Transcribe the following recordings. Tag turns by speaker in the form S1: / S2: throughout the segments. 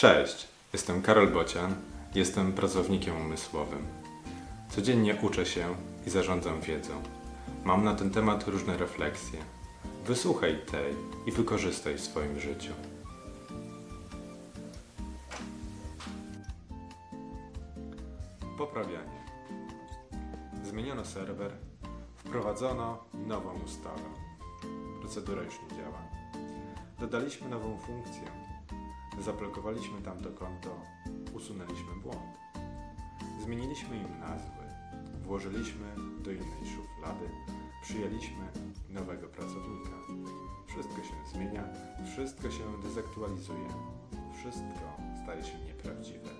S1: Cześć, jestem Karol Bocian, jestem pracownikiem umysłowym. Codziennie uczę się i zarządzam wiedzą. Mam na ten temat różne refleksje. Wysłuchaj tej i wykorzystaj w swoim życiu. Poprawianie. Zmieniono serwer, wprowadzono nową ustawę. Procedura już nie działa. Dodaliśmy nową funkcję. Zablokowaliśmy tamto konto, usunęliśmy błąd. Zmieniliśmy im nazwy, włożyliśmy do innej szuflady, przyjęliśmy nowego pracownika. Wszystko się zmienia, wszystko się dezaktualizuje, wszystko staje się nieprawdziwe,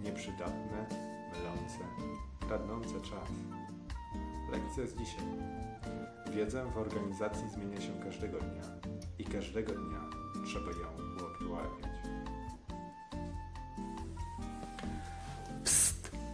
S1: nieprzydatne, mylące, kradnące czas. Lekcja z dzisiaj. Wiedza w organizacji zmienia się każdego dnia i każdego dnia trzeba ją uaktualniać.